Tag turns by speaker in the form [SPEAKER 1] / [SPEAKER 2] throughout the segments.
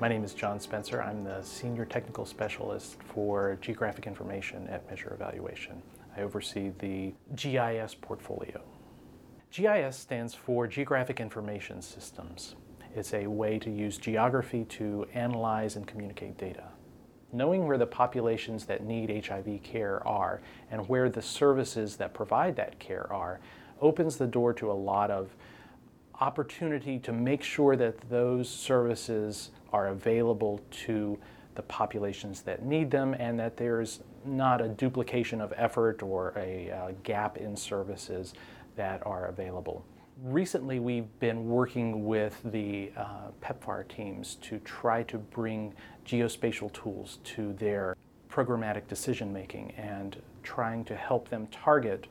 [SPEAKER 1] My name is John Spencer. I'm the Senior Technical Specialist for Geographic Information at Measure Evaluation. I oversee the GIS portfolio. GIS stands for Geographic Information Systems. It's a way to use geography to analyze and communicate data. Knowing where the populations that need HIV care are and where the services that provide that care are opens the door to a lot of opportunity to make sure that those services are available to the populations that need them and that there's not a duplication of effort or a uh, gap in services that are available. Recently, we've been working with the uh, PEPFAR teams to try to bring geospatial tools to their programmatic decision making and trying to help them target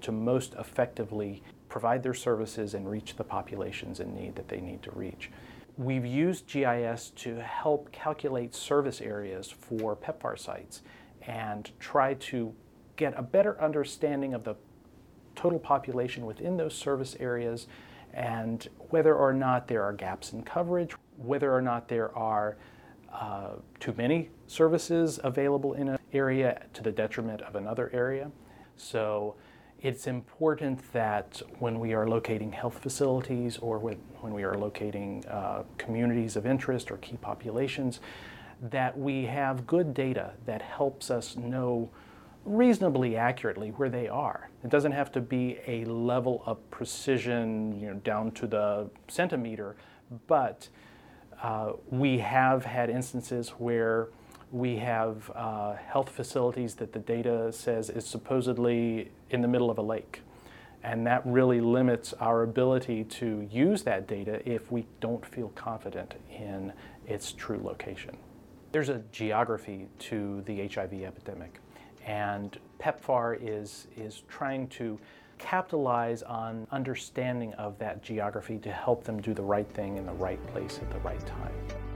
[SPEAKER 1] to most effectively provide their services and reach the populations in need that they need to reach. We've used GIS to help calculate service areas for PEPFAR sites and try to get a better understanding of the total population within those service areas and whether or not there are gaps in coverage, whether or not there are uh, too many services available in an area to the detriment of another area. So it's important that when we are locating health facilities or when, when we are locating uh, communities of interest or key populations, that we have good data that helps us know reasonably accurately where they are. It doesn't have to be a level of precision, you know, down to the centimeter, but uh, we have had instances where we have uh, health facilities that the data says is supposedly in the middle of a lake. And that really limits our ability to use that data if we don't feel confident in its true location. There's a geography to the HIV epidemic, and PEPFAR is, is trying to capitalize on understanding of that geography to help them do the right thing in the right place at the right time.